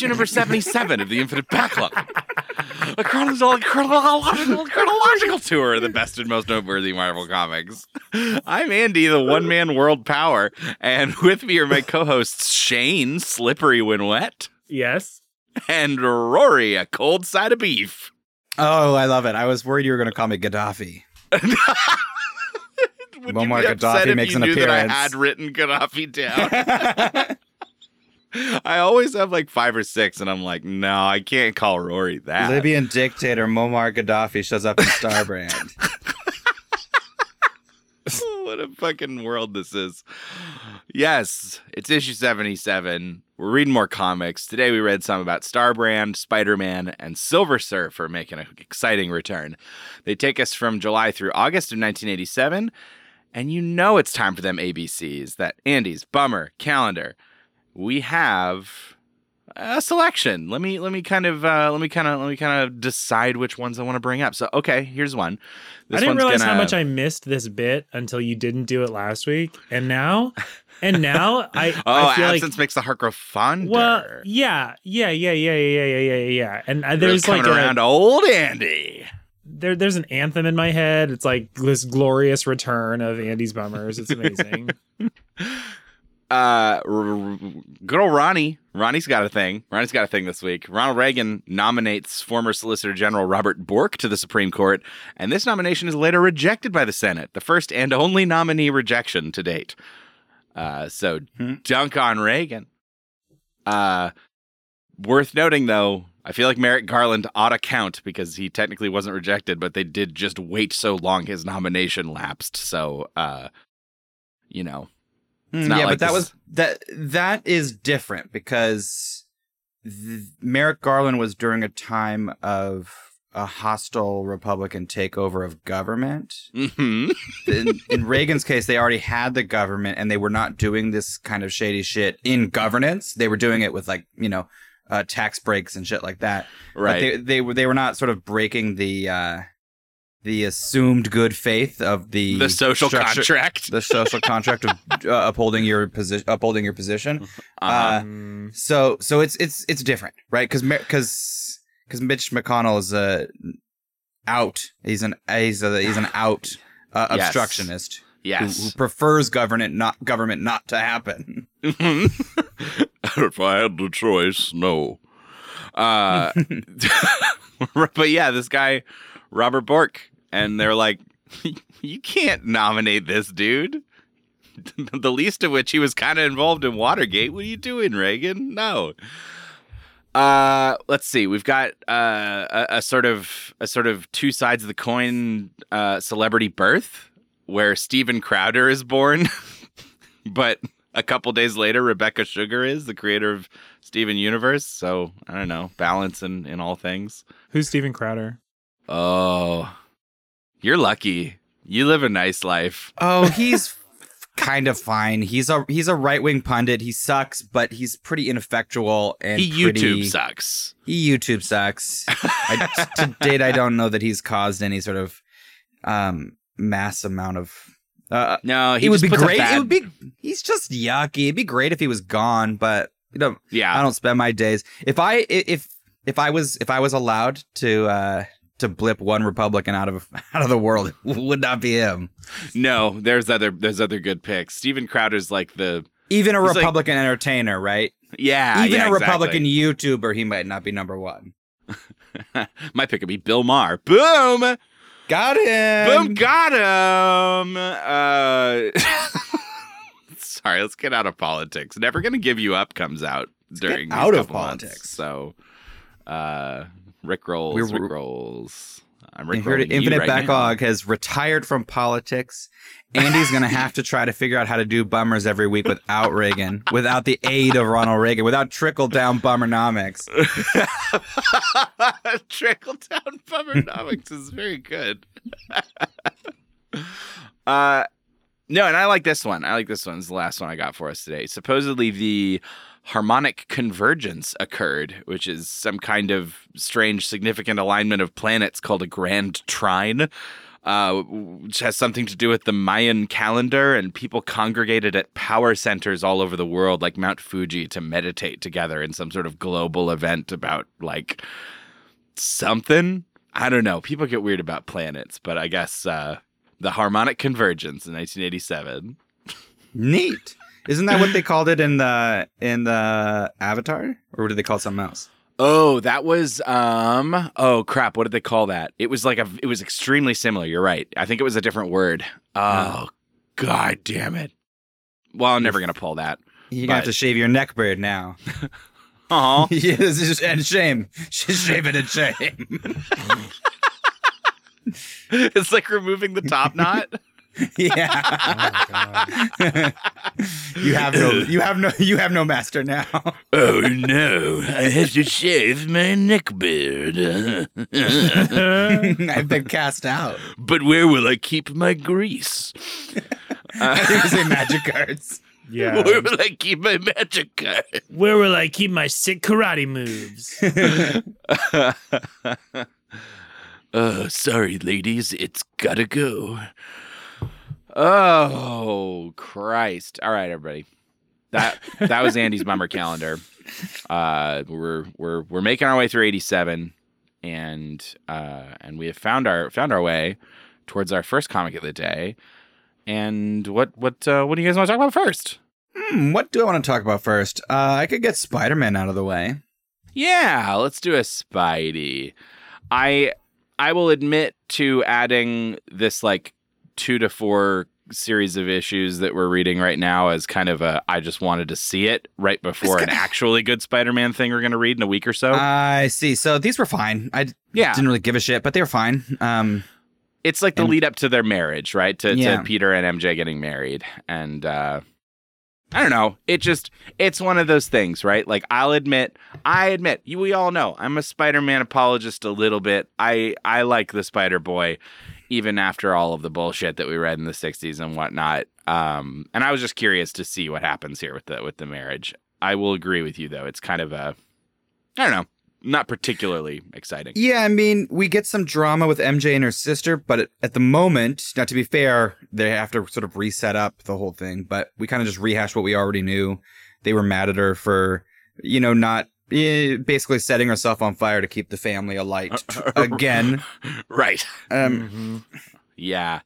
issue number 77 of the Infinite Backlog. A chronological, chronological, chronological tour of the best and most noteworthy Marvel comics. I'm Andy, the one man world power, and with me are my co hosts Shane, Slippery When Wet, Yes. and Rory, a cold side of beef. Oh, I love it. I was worried you were going to call me Gaddafi. Would Muammar you be upset Gaddafi if makes you an knew that I appearance. had written Gaddafi down. I always have like five or six, and I'm like, no, I can't call Rory that. Libyan dictator Muammar Gaddafi shows up in Starbrand. what a fucking world this is. Yes, it's issue 77. We're reading more comics. Today we read some about Starbrand, Spider Man, and Silver Surfer making an exciting return. They take us from July through August of 1987, and you know it's time for them ABCs that Andy's Bummer calendar. We have a selection. Let me let me kind of uh, let me kind of let me kind of decide which ones I want to bring up. So okay, here's one. This I didn't realize how gonna- much I missed this bit until you didn't do it last week. And now, and now I, Oh, I feel absence like. makes the heart grow fonder. Well, yeah, yeah, yeah, yeah, yeah, yeah, yeah, yeah. And uh, there's coming like around a, to old Andy. there, there's an anthem in my head. It's like this glorious return of Andy's bummers. It's amazing. Uh, good old Ronnie. Ronnie's got a thing. Ronnie's got a thing this week. Ronald Reagan nominates former Solicitor General Robert Bork to the Supreme Court, and this nomination is later rejected by the Senate, the first and only nominee rejection to date. Uh, so Hmm. dunk on Reagan. Uh, worth noting though, I feel like Merrick Garland ought to count because he technically wasn't rejected, but they did just wait so long his nomination lapsed. So, uh, you know, Mm, yeah, like but that this- was that that is different because th- Merrick Garland was during a time of a hostile Republican takeover of government. hmm in, in Reagan's case, they already had the government and they were not doing this kind of shady shit in governance. They were doing it with like, you know, uh, tax breaks and shit like that. But right. they, they were, they were not sort of breaking the, uh, the assumed good faith of the, the social contract. the social contract of uh, upholding your position, upholding your position. Uh-huh. Uh, Mm, so, so it's, it's, it's different, right? Cause, cause, cause Mitch McConnell is, uh, out. He's an, he's a, he's an out, uh, Yes. obstructionist who, who prefers government not government not to happen. if I had the choice, no. Uh, but yeah, this guy, Robert Bork, and they're like, you can't nominate this dude. the least of which he was kind of involved in Watergate. What are you doing, Reagan? No. Uh, let's see. We've got uh, a, a sort of a sort of two sides of the coin uh, celebrity birth, where Steven Crowder is born, but a couple days later, Rebecca Sugar is the creator of Steven Universe. So I don't know, balance in in all things. who's Steven Crowder? Oh, you're lucky. You live a nice life. Oh, he's kind of fine. He's a he's a right wing pundit. He sucks, but he's pretty ineffectual and he pretty, YouTube sucks. He YouTube sucks. I, to date, I don't know that he's caused any sort of um mass amount of. Uh, No, he would be great. bad- It would be. He's just yucky. It'd be great if he was gone, but you know, Yeah, I don't spend my days. If I if if I was if I was allowed to uh to blip one Republican out of out of the world, would not be him. no. There's other there's other good picks. Steven Crowder's like the Even a He's like- Republican entertainer, right? yeah. Even yeah, a Republican exactly. YouTuber, he might not be number one. My pick would be Bill Maher. Boom. Got him. Boom, got him. Uh, sorry, let's get out of politics. Never gonna give you up comes out during out of couple months, politics. so Uh, Rick rolls, We were- Rick rolls. I'm Rick rolling Infinite right now. Backlog has retired from politics. Andy's going to have to try to figure out how to do bummers every week without Reagan, without the aid of Ronald Reagan, without trickle down bummernomics. Trickle down bummernomics is very good. uh no, and I like this one. I like this one. It's the last one I got for us today. Supposedly the harmonic convergence occurred, which is some kind of strange significant alignment of planets called a grand trine. Uh, which has something to do with the Mayan calendar, and people congregated at power centers all over the world, like Mount Fuji, to meditate together in some sort of global event about like something. I don't know. People get weird about planets, but I guess uh, the harmonic convergence in 1987. Neat. Isn't that what they called it in the in the Avatar, or what did they call something else? Oh, that was um. Oh crap! What did they call that? It was like a. It was extremely similar. You're right. I think it was a different word. Oh, god damn it! Well, I'm never gonna pull that. You're gonna have to shave your neck beard now. Oh, yes, it's- and shame. Shave it in shame. it's like removing the top knot. yeah. Oh god. you have no. You have no. You have no master now. oh no! I have to shave my neck beard. I've been cast out. but where will I keep my grease? I think it's in magic cards. yeah. Where will I keep my magic card? Where will I keep my sick karate moves? uh, sorry, ladies, it's gotta go. Oh Christ! All right, everybody. That that was Andy's bummer calendar. Uh, we're we're we're making our way through eighty-seven, and uh, and we have found our found our way towards our first comic of the day. And what what uh, what do you guys want to talk about first? Hmm, what do I want to talk about first? Uh, I could get Spider Man out of the way. Yeah, let's do a Spidey. I I will admit to adding this like two to four series of issues that we're reading right now as kind of a I just wanted to see it right before an actually good Spider-Man thing we're going to read in a week or so. I see. So these were fine. I d- yeah. didn't really give a shit, but they were fine. Um, It's like the and- lead up to their marriage, right? To, Yeah. to Peter and MJ getting married. And uh I don't know. It just it's one of those things, right? Like I'll admit, I admit, you we all know I'm a Spider-Man apologist a little bit. I I like the Spider-Boy even after all of the bullshit that we read in the 60s and whatnot. Um and I was just curious to see what happens here with the with the marriage. I will agree with you though. It's kind of a I don't know, not particularly exciting. yeah, I mean, we get some drama with MJ and her sister, but at, the moment, now to be fair, they have to sort of reset up the whole thing. But we kind of just rehash what we already knew. They were mad at her for, you know, not basically setting herself on fire to keep the family alight again. right. Um, Mhm. Yeah,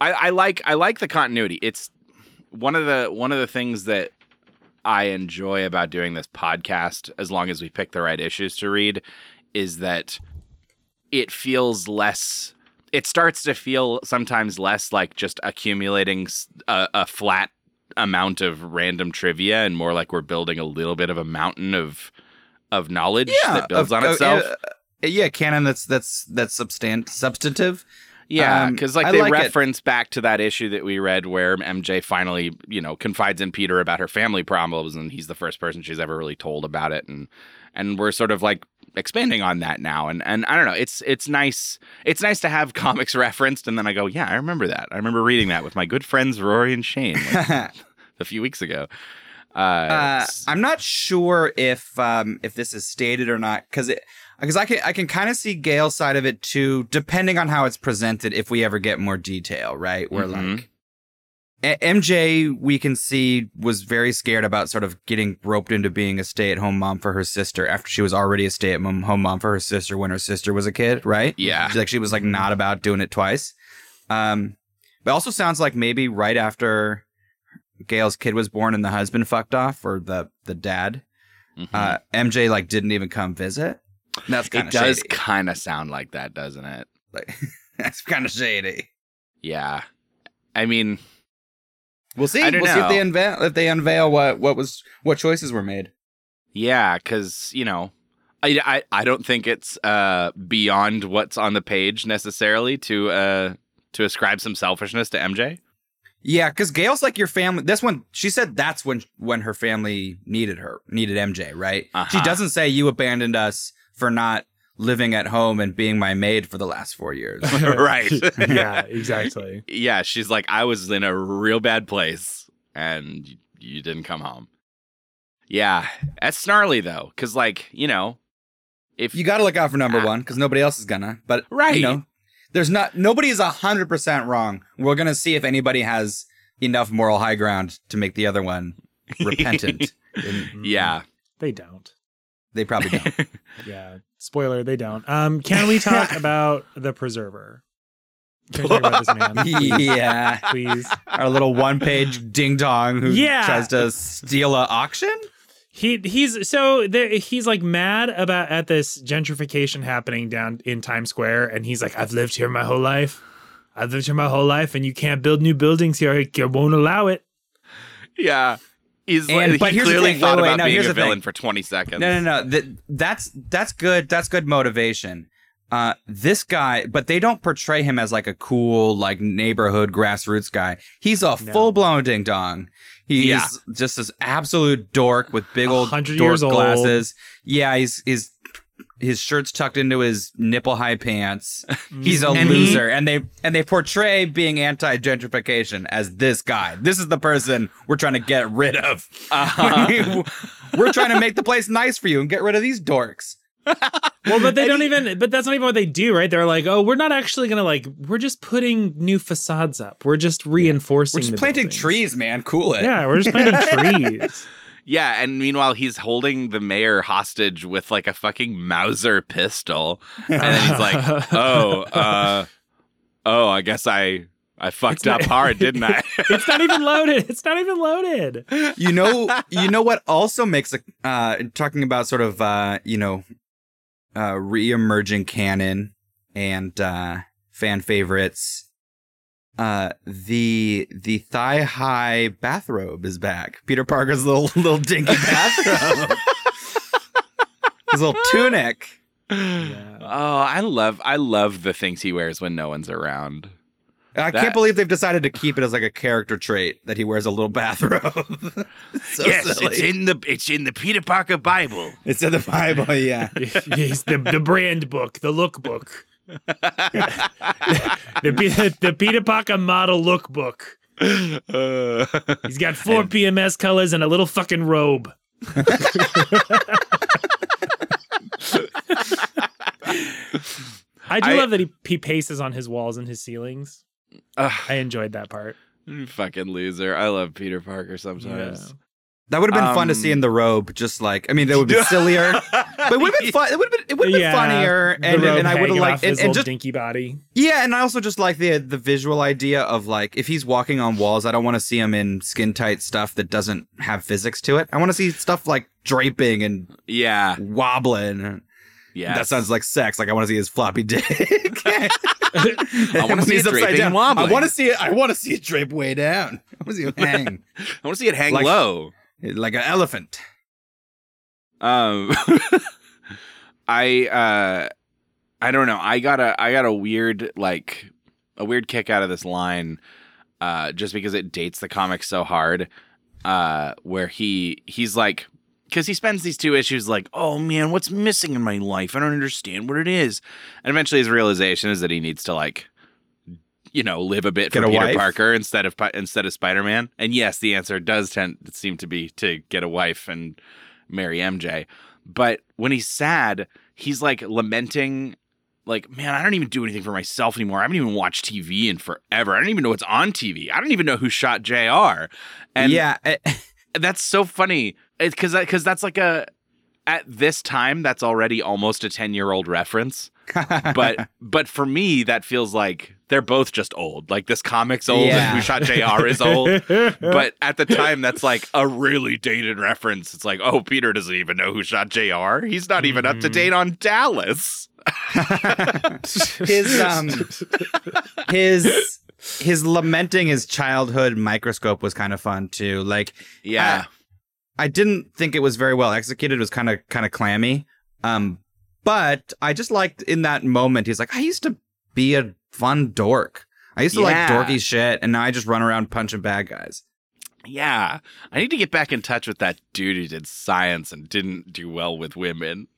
I, I like I like the continuity. It's one of the one of the things that I enjoy about doing this podcast, as long as we pick the right issues to read, is that it feels less. It starts to feel sometimes less like just accumulating a flat amount of random trivia, and more like we're building a little bit of a mountain of of knowledge yeah, that builds of- on itself. uh, yeah, canon. That's that's that's substan- substantive. Yeah, Um, because like I they like it. reference back to that issue that we read where MJ finally, you know, confides in Peter about her family problems, and he's the first person she's ever really told about it, and and we're sort of like expanding on that now, and and I don't know, it's it's nice, it's nice to have comics referenced, and then I go, yeah, I remember that, I remember reading that with my good friends Rory and Shane like, a few weeks ago. Uh, Uh, I'm not sure if um, if this is stated or not because because I can I can kind of see Gail's side of it too, depending on how it's presented. If we ever get more detail, right? Where Mhm. like A- MJ, we can see was very scared about sort of getting roped into being a stay at home mom for her sister after she was already a stay at home mom for her sister when her sister was a kid, right? yeah, She, like she was like not about doing it twice. Um, but also sounds like maybe right after Gail's kid was born and the husband fucked off, or the the dad, Mhm. uh, MJ like didn't even come visit. That's kind it does kind of sound like that, doesn't it? Like, that's kind of shady. Yeah, I mean. We'll see. We'll see if they know. unveil if they unveil what what was what choices were made. Yeah, because you know, I, I, I don't think it's uh, beyond what's on the page necessarily to uh, to ascribe some selfishness to MJ. Yeah, because Gail's like your family. This one, she said that's when when her family needed her, needed MJ, right? She Uh-huh. doesn't say you abandoned us for not living at home and being my maid for the last four years. right. yeah, exactly. yeah, she's like, I was in a real bad place and you didn't come home. Yeah, that's snarly though, because like you know, if you got to look out for number Ah. one because nobody else is gonna. But Right. you know, there's not nobody is hundred percent wrong. We're gonna see if anybody has enough moral high ground to make the other one repentant. And yeah, They don't. they probably don't. Yeah. Spoiler, they don't. Um, can we talk about the preserver? Can we talk about this man? please? yeah, Please. our little one-page ding dong who Yeah. tries to steal a auction. He he's so there, he's like mad about at this gentrification happening down in Times Square, and he's like, "I've lived here my whole life. I've lived here my whole life, and you can't build new buildings here. I won't allow it." yeah. He's And- like, but he here's clearly thing. thought Wait, wait, about no, being a the thing. villain for twenty seconds. No, no, no. Th- that's that's good. That's good motivation. Uh, this guy, but they don't portray him as like a cool, like neighborhood grassroots guy. He's a No. full blown ding dong. He's Yeah. just this absolute dork with big old 100 dork years old. glasses. Yeah, he's his his shirt's tucked into his nipple high pants. He's a And he- loser, and they and they portray being anti gentrification as this guy. This is the person we're trying to get rid of. Uh-huh. we're trying to make the place nice for you and get rid of these dorks. Well, but they don't even. But that's not even what they do, right? They're like, "Oh, we're not actually gonna like. We're just putting new facades up. We're just reinforcing. We're just the planting buildings." trees, man. Cool it. Yeah, we're just planting trees. Yeah, and meanwhile he's holding the mayor hostage with like a fucking Mauser pistol, and then he's like, "Oh, uh, oh, I guess I I fucked up hard, didn't I?" It's not even loaded. It's not even loaded. You know, you know what also makes a uh talking about sort of uh, you know, uh re-emerging canon and uh fan favorites. Uh the the thigh high bathrobe is back. Peter Parker's little little dinky bathrobe. His little tunic. Yeah. Oh, I love I love the things he wears when no one's around. I That- can't believe they've decided to keep it as like a character trait that he wears a little bathrobe. It's so silly. in the it's in the Peter Parker Bible. It's in the Bible, yeah. Yes, the the brand book, the look book, the Pe- the Peter Parker model look book. Uh, He's got four PMS colors and a little fucking robe. I do I- love that he, he paces on his walls and his ceilings. Ugh, I enjoyed that part. fucking loser. I love Peter Parker sometimes. That would have been fun to Um, see in the robe, just like I mean, that would be sillier, but it would have been fun. It would have been it would have been Yeah, funnier, and and I would have liked off his and, and just dinky body. yeah, and I also just like the the visual idea of like if he's walking on walls, I don't want to see him in skin tight stuff that doesn't have physics to it. I want to see stuff like draping and Yeah, wobbling. Yeah. That sounds like sex. Like I want to see his floppy dick. I want to see it upside down. wobbling. I want to see it. I want to see it drape way down. I want to see it hang I want to see it hang Like- low. like an elephant. Um, I uh, I don't know. I got a I got a weird like a weird kick out of this line, uh, just because it dates the comic so hard. Uh, where he he's like. Because he spends these two issues like, oh man, what's missing in my life? I don't understand what it is. And eventually his realization is that he needs to like, you know, live a bit Get for a Peter wife? Parker instead of instead of Spider Man. And yes, the answer does tend seem to be to get a wife and marry MJ. But when he's sad, he's like lamenting, like, man, I don't even do anything for myself anymore. I haven't even watched TV in forever. I don't even know what's on TV. I don't even know who shot JR. And yeah, eh, that's so funny because because that's like a at this time that's already almost a 10 year old reference. But but for me that feels like they're both just old. Like this comic's old Yeah. and who shot jr is old. But at the time that's like a really dated reference. It's like oh peter doesn't even know who shot jr he's not even up to Mhm. date on dallas. His um his his lamenting his childhood microscope was kind of fun too. Like yeah I didn't think it was very well executed. It was kind of kind of clammy, Um, but I just liked in that moment, he's like, I used to be a fun dork. I used to Yeah. like dorky shit, and now I just run around punching bad guys. Yeah. I need to get back in touch with that dude who did science and didn't do well with women.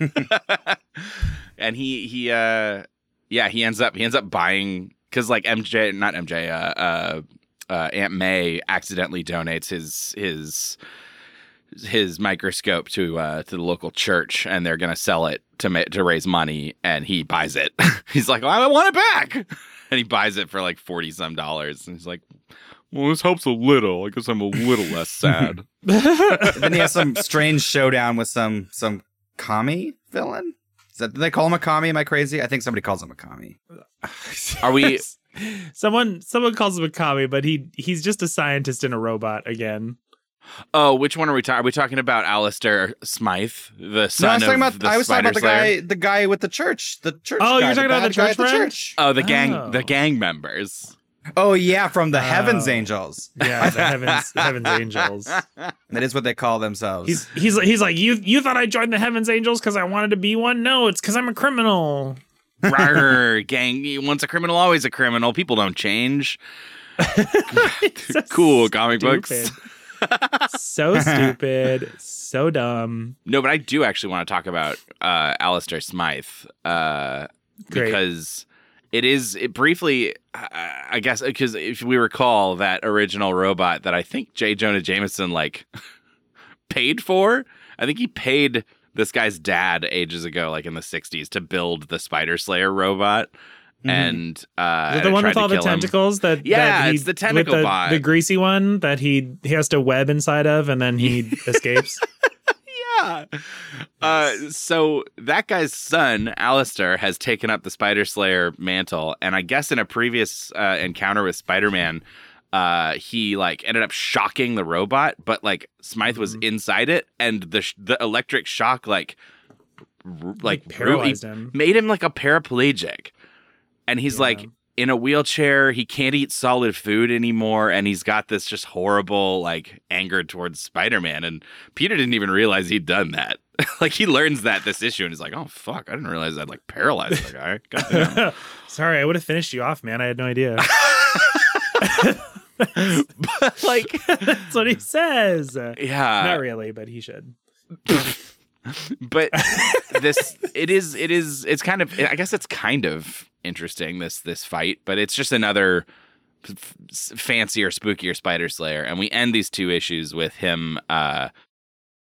and he he uh yeah, he ends up he ends up buying cuz like MJ not MJ uh uh uh, Aunt May accidentally donates his his his microscope to uh, to the local church, and they're gonna sell it to ma- to raise money, and he buys it. he's like, "I want it back," and he buys it for like forty some dollars, and he's like, "Well, this helps a little. I guess I'm a little less sad." then he has some strange showdown with some some commie villain. Is that, do they call him a commie? Am I crazy? I think somebody calls him a commie. Are we? someone someone calls him a commie, but he he's just a scientist and a robot again. Oh, which one are we talking? Are we talking about Alistair Smythe, the son no, I was talking of about the I was talking about the Slayer? guy the guy with the church. The church. Oh, guy, you're talking about bad the guy church at the church. Oh, the gang, Oh. the gang members. Oh yeah, from the oh. Heavens Oh. Angels. Yeah, the heavens heavens angels. That is what they call themselves. He's he's he's like you you thought I joined the heavens angels because I wanted to be one? No, it's because I'm a criminal. Rawr, gang. Once a criminal, always a criminal. People don't change. So cool comic books. Stupid. so stupid, so dumb. No, but I do actually want to talk about uh, Alistair Smythe uh, Great. because it is it briefly, I I guess, because if we recall that original robot that I think J. Jonah Jameson like paid for, I think he paid this guy's dad ages ago, like in the '60s, to build the Spider Slayer robot. Mhm. And uh, the one with all the kill him. tentacles that Yeah, that he, it's the tentacle the, bot. the greasy one that he he has to web inside of and then he escapes. Yeah. Uh, so that guy's son, Alistair, has taken up the Spider Slayer mantle, and I guess in a previous uh, encounter with Spider Man, uh, he like ended up shocking the robot, but like Smythe was Mhm. inside it, and the sh- the electric shock like r- like, like paralyzed him. made him like a paraplegic, and he's Yeah. like in a wheelchair. He can't eat solid food anymore, and he's got this just horrible like anger towards Spider Man. And Peter didn't even realize he'd done that. like he learns that this issue, and he's like, "Oh fuck, I didn't realize I'd like paralyzed the guy." Sorry, I would have finished you off, man. I had no idea. but like, That's what he says. yeah, Not really, but he should. but this it is it is it's kind of i guess it's kind of interesting this this fight but it's just another f- fancier spookier spider slayer. And we end these two issues with him uh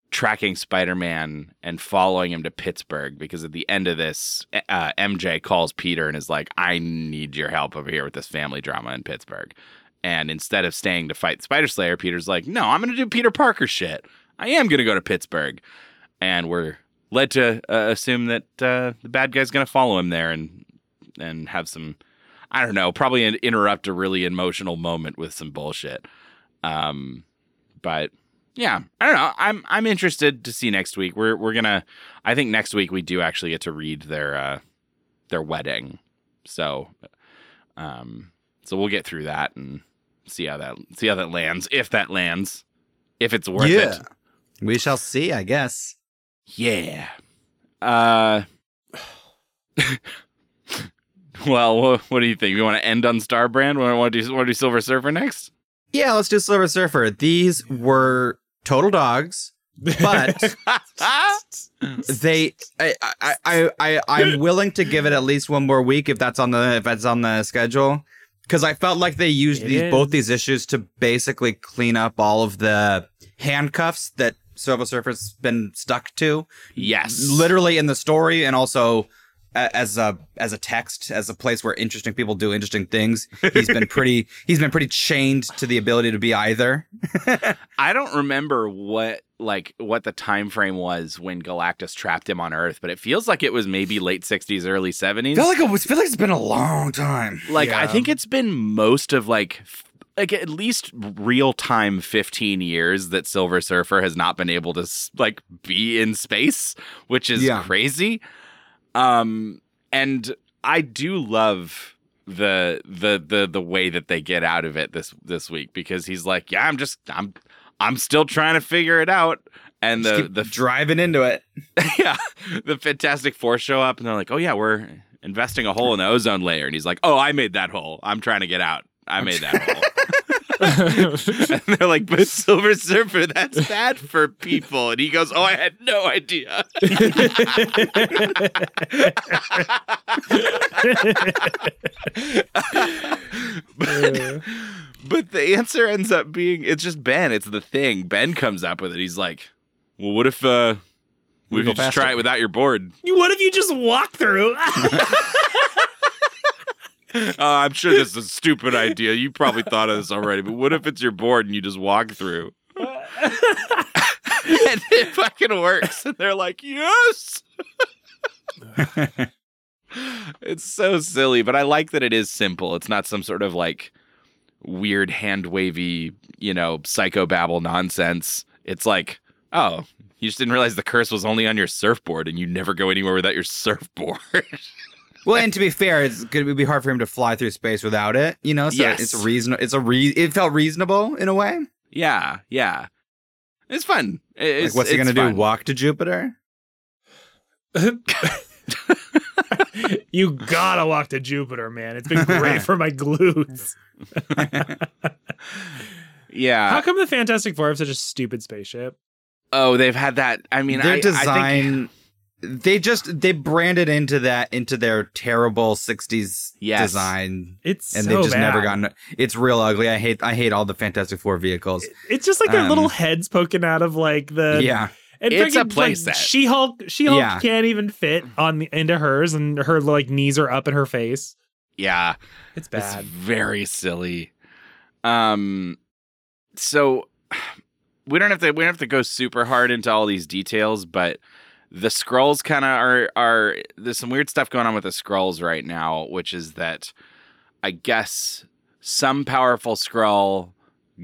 tracking spider-man and following him to pittsburgh because at the end of this uh, mj calls peter and is like i need your help over here with this family drama in pittsburgh. And instead of staying to fight spider slayer peter's like no i'm gonna do peter parker shit. I am gonna go to pittsburgh and we're led to uh, assume that uh, the bad guy's going to follow him there and and have some I don't know, probably in- interrupt a really emotional moment with some bullshit. Um, but yeah, I don't know. I'm I'm interested to see next week. We're we're gonna. I think next week we do actually get to read their uh, their wedding. So, um, so we'll get through that and see how that see how that lands. If that lands, if it's worth it. We shall see, I guess. Yeah. Uh. well, what, do you think? We want to end on Starbrand? Want to do want to do Silver Surfer next? Yeah, let's do Silver Surfer. These were total dogs, but they I I I, I I'm willing to give it at least one more week if that's on the if that's on the schedule. Because I felt like they used It these is. both these issues to basically clean up all of the handcuffs that Silver Surfer's been stuck to. yes. literally in the story and also as a as a text as a place where interesting people do interesting things he's been pretty he's been pretty chained to the ability to be either I don't remember what like what the time frame was when Galactus trapped him on Earth, but it feels like it was maybe late '60s, early '70s. feel like it was feel like it's been a long time like I think it's been most of like like at least real time 15 years that Silver Surfer has not been able to like be in space, which is Yeah. crazy. Um and I do love the the the the way that they get out of it this this week because he's like, "Yeah, I'm just I'm I'm still trying to figure it out." and Just the the driving into it. yeah, the Fantastic Four show up and they're like, "Oh yeah, we're investing a hole in the ozone layer," and he's like, "Oh, I made that hole. I'm trying to get out. I made that hole." and they're like, "But Silver Surfer, that's bad for people," and he goes, "Oh, I had no idea." but, but the answer ends up being it's just Ben. It's the thing. Ben comes up with it. He's like, "Well, what if uh, We we could just faster." try it without your board?" what if you just walk through? Uh, I'm sure this is a stupid idea. You probably thought of this already, but what if it's your board and you just walk through? and it fucking works. And they're like, yes. it's so silly, but I like that it is simple. It's not some sort of like weird hand wavy, you know, psychobabble nonsense. It's like, oh, you just didn't realize the curse was only on your surfboard and you never go anywhere without your surfboard. Well, and to be fair, it's going to be hard for him to fly through space without it. You know, so Yes. it's reason. It's a re. It felt reasonable in a way. Yeah, yeah. It's fun. It's, like, what's he going to do? Walk to Jupiter? you gotta walk to Jupiter, man. It's been great for my glutes. Yeah. How come the Fantastic Four have such a stupid spaceship? oh, they've had that. I mean, their I, I design. think, they just they branded into that into their terrible '60s Yes. design, It's and so they've just never gotten. It's real ugly. I hate. I hate all the Fantastic Four vehicles. It's just like their Um, little heads poking out of like the yeah, And It's a freaking, playset. Like, She-Hulk, She-Hulk Yeah. can't even fit on the, into hers, and her like knees are up in her face. yeah, It's it's bad. very silly. Um, so we don't have to we don't have to go super hard into all these details, but the Skrulls kind of are are there's some weird stuff going on with the Skrulls right now, which is that I guess some powerful Skrull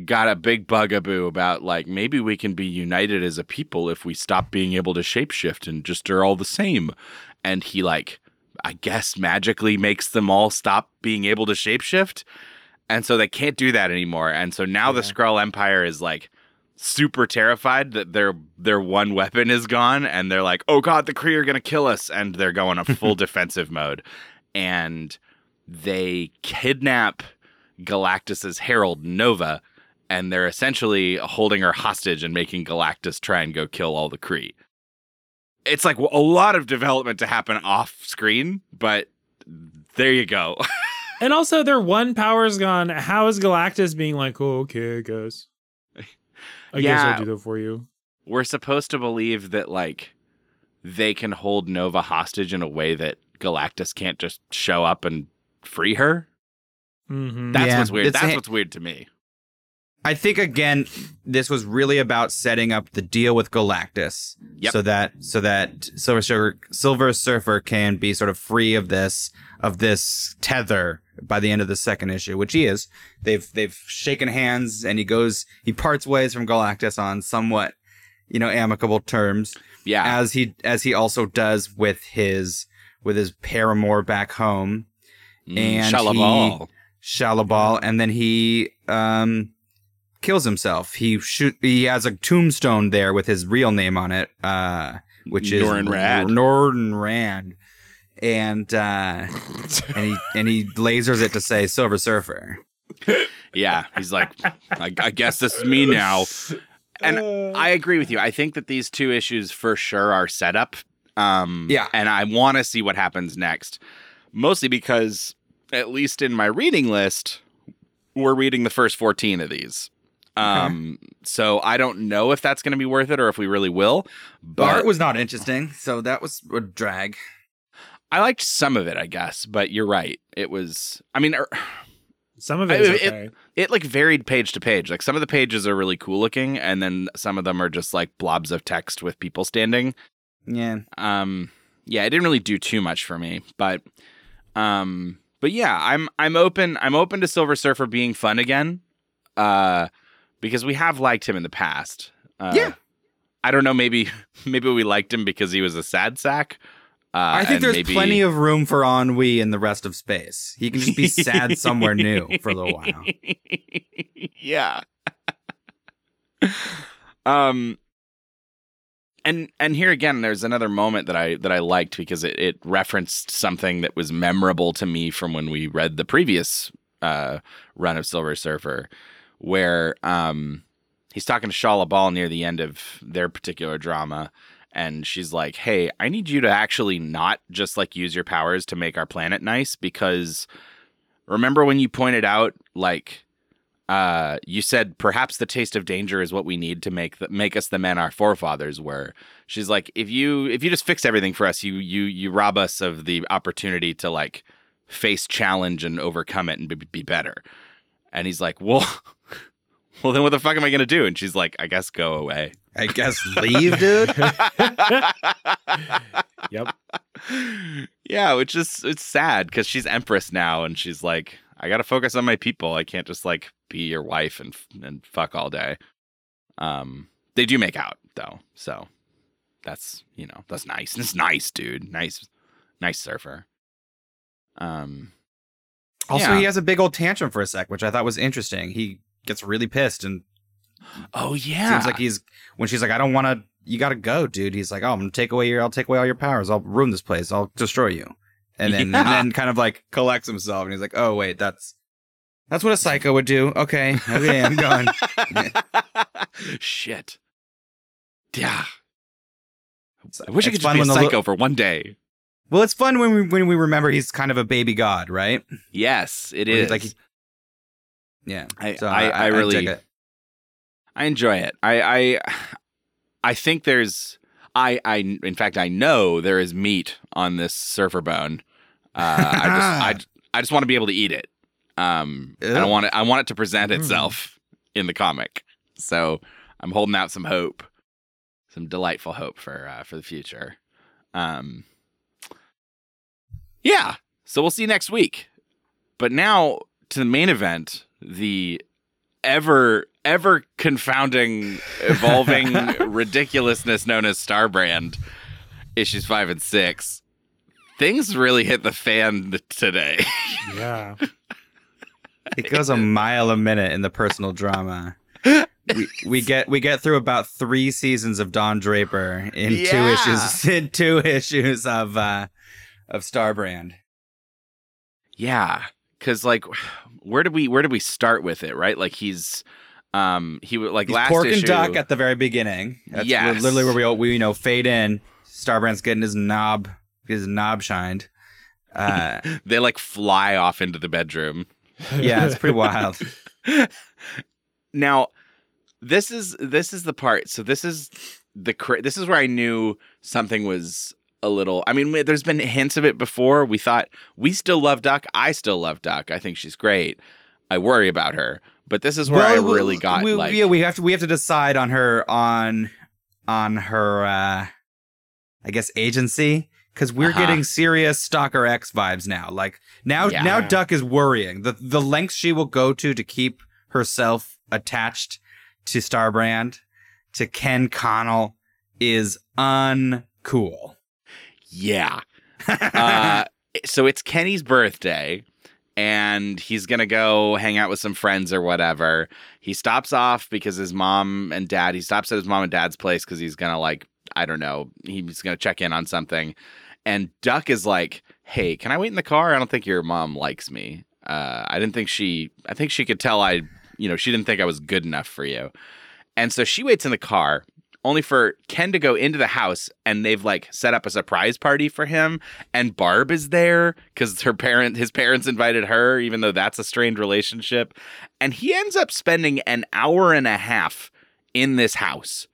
got a big bugaboo about like maybe we can be united as a people if we stop being able to shapeshift and just are all the same. And he like I guess magically makes them all stop being able to shapeshift. And so they can't do that anymore. And so now the Yeah. Skrull Empire is like super terrified that their their one weapon is gone and they're like, "Oh god, the Kree are going to kill us." And they're going a full defensive mode. And they kidnap Galactus's herald Nova and they're essentially holding her hostage and making Galactus try and go kill all the Kree. It's like a lot of development to happen off screen, but there you go. And also, their one power's gone. How is Galactus being like, oh, okay, I guess. I guess Yeah. I'll do that for you. We're supposed to believe that like they can hold Nova hostage in a way that Galactus can't just show up and free her. Mm-hmm. That's Yeah, what's weird. it's That's a- what's weird to me. I think again, this was really about setting up the deal with Galactus, Yep. so that so that Silver Surfer, Silver Surfer can be sort of free of this of this tether by the end of the second issue, which he is. They've they've shaken hands, and he goes he parts ways from Galactus on somewhat you know amicable terms, Yeah. as he as he also does with his with his paramour back home. Mm, and Shalla-Bal. Shalla-Bal, and then he um kills himself. He shoot. He has a tombstone there with his real name on it, uh, which is Norrin Radd. Norton Rand, and uh, and he and he lasers it to say Silver Surfer. Yeah. He's like, I, I guess this is me now. And I agree with you. I think that these two issues for sure are set up. Um, Yeah. And I want to see what happens next. Mostly because, at least in my reading list, we're reading the first 14 of these. Um, so I don't know if that's going to be worth it or if we really will. The But art was not interesting, so that was a drag. I liked some of it, I guess. But you're right. It was, I mean, er, Some of it is I- okay. it like varied page to page. Like some of the pages are really cool looking, and then some of them are just like blobs of text with people standing. Yeah, um yeah it didn't really do too much for me but um but yeah i'm i'm open i'm open to silver surfer being fun again uh because we have liked him in the past uh, Yeah. i don't know maybe maybe we liked him because he was a sad sack uh, I think there's maybe- plenty of room for ennui in the rest of space. He can just be sad somewhere new for a little while. yeah. um and and here again there's another moment that i that i liked because it, it referenced something that was memorable to me from when we read the previous uh, run of silver surfer where um, he's talking to Shalla-Bal near the end of their particular drama and she's like hey i need you to actually not just like use your powers to make our planet nice because remember when you pointed out like uh, you said perhaps the taste of danger is what we need to make the, make us the men our forefathers were. She's like, if you if you just fix everything for us, you you you rob us of the opportunity to like face challenge and overcome it and be, be better. And he's like, well, well, then what the fuck am I gonna do? And she's like, I guess go away. I guess leave, dude. Yep. yeah, which is it's sad because she's empress now, and she's like, I gotta focus on my people. I can't just like be your wife and and fuck all day. Um, they do make out though, so that's you know that's nice. It's nice, dude. Nice, nice surfer. Um, Also, Yeah. he has a big old tantrum for a sec, which I thought was interesting. He gets really pissed and oh yeah, seems like he's when she's like, "I don't want to." You got to go, dude. He's like, "Oh, I'm gonna take away your. I'll take away all your powers. I'll ruin this place. I'll destroy you." And then Yeah. and then kind of like collects himself, and he's like, "Oh wait, that's that's what a psycho would do." Okay, okay, I'm going. Shit. Yeah. I wish I could just be a psycho li- for one day. well, it's fun when we when we remember he's kind of a baby god, right? Yes, it like he- Yeah, I, So I, I, really, dig it. I enjoy it. I, I, I think there's, I, I, in fact, I know there is meat on this surfer bone. Uh, I just, I, I just want to be able to eat it. Um, I don't want it. I want it to present Mm. itself in the comic. So I'm holding out some hope, some delightful hope for uh, for the future. Um, yeah. So we'll see you next week. But now to the main event, the ever ever confounding evolving ridiculousness known as Starbrand issues 5 and 6. Things really hit the fan today. Yeah. It goes a mile a minute in the personal drama. We, we get we get through about three seasons of Don Draper in two issues in two issues of uh of Starbrand. Yeah, because like, where did we where did we start with it? Right, like he's um he would like He's last pork issue. and duck at the very beginning. That's Yes. literally where we we you know fade in. Starbrand's getting his knob his knob shined. Uh, they like fly off into the bedroom. yeah, it's pretty wild. Now, this is this is the part. So this is the this is where I knew something was a little. I mean, there's been hints of it before. We thought we still love Duck. I still love Duck. I think she's great. I worry about her, but this is where I Well, really got we, like. yeah, we have to we have to decide on her on on her uh I guess agency because we're Uh-huh. getting serious Stalker X vibes now. Like now Yeah. now Duck is worrying the the lengths she will go to to keep herself attached to Starbrand to Ken Connell is uncool. Yeah. uh, so it's Kenny's birthday, and he's gonna go hang out with some friends or whatever. He stops off because his mom and dad. He stops at his mom and dad's place because he's gonna like I don't know. He's gonna check in on something, and Duck is like, "Hey, can I wait in the car? I don't think your mom likes me. Uh, I didn't think she. I think she could tell I, you know, she didn't think I was good enough for you." And so she waits in the car only for Ken to go into the house and they've like set up a surprise party for him and Barb is there cuz her parent his parents invited her even though that's a strained relationship and he ends up spending an hour and a half in this house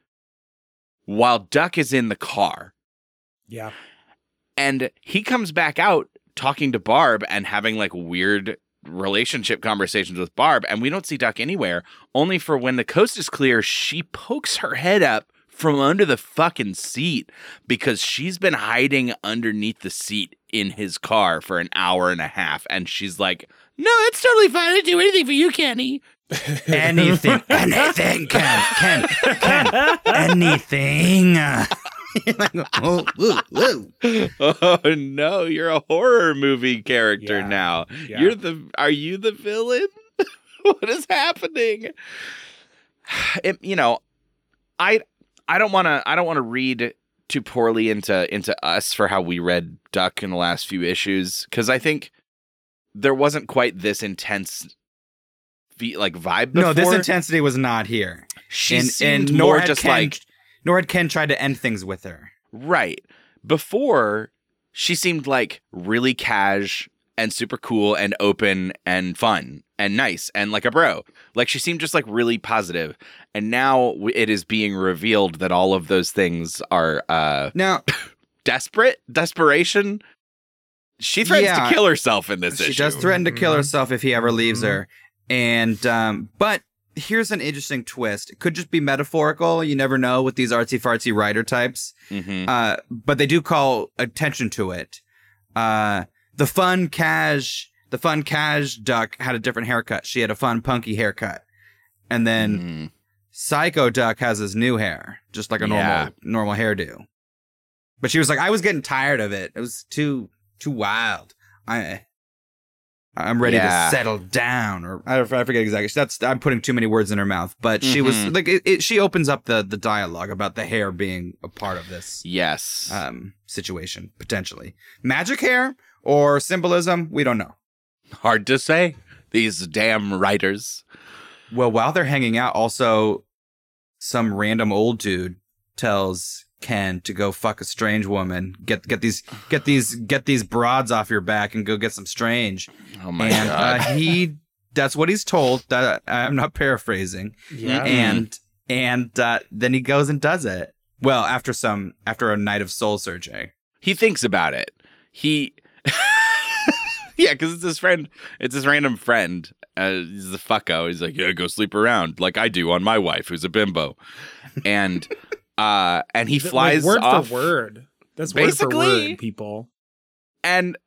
while Duck is in the car Yeah. and he comes back out talking to Barb and having like weird relationship conversations with Barb, and we don't see Duck anywhere. Only for when the coast is clear, she pokes her head up from under the fucking seat because she's been hiding underneath the seat in his car for an hour and a half, and she's like, "No, it's totally fine to do anything for you, Kenny." Anything, anything, Ken, Ken, Ken, anything. Like, oh, woo, woo. oh no, you're a horror movie character Yeah. now. Yeah. You're the are you the villain? what is happening? It, you know, I I don't want to. I don't want to read too poorly into into us for how we read Duck in the last few issues because I think there wasn't quite this intense, like vibe. Before. No, this intensity was not here. She and, seemed and more just Ken, like nor had Ken tried to end things with her. right before. She seemed like really cash and super cool and open and fun and nice and like a bro. Like she seemed just like really positive. And now it is being revealed that all of those things are uh Now, desperate, desperation. She threatens Yeah. to kill herself in this she issue. does threaten to kill Mhm. herself if he ever leaves her. And um, but here's an interesting twist. It could just be metaphorical. You never know with these artsy fartsy writer types. Mhm. Uh, but they do call attention to it. Uh, the fun cash, the fun cash duck had a different haircut. She had a fun punky haircut, and then Mhm. Psycho Duck has his new hair, just like a normal Yeah. normal hairdo. But she was like, I was getting tired of it. It was too too wild. I I'm ready Yeah. to settle down, or I, I forget exactly. That's I'm putting too many words in her mouth. But she was Mhm. like, it, it, she opens up the the dialogue about the hair being a part of this Yes. um situation potentially. Magic hair or symbolism, we don't know. Hard to say. These damn writers. Well, while they're hanging out, also some random old dude tells Ken to go fuck a strange woman. Get get these get these get these broads off your back and go get some strange. Oh my and god. uh, he that's what he's told. That I'm not paraphrasing. Yeah. And and uh, then he goes and does it. Well, after some after a night of soul searching. he thinks about it. He Yeah, because it's his friend. It's his random friend. Uh, he's the fucko. He's like, yeah, go sleep around like I do on my wife, who's a bimbo, and uh, and he flies like, word off. for word. That's word for Basically- word, people. and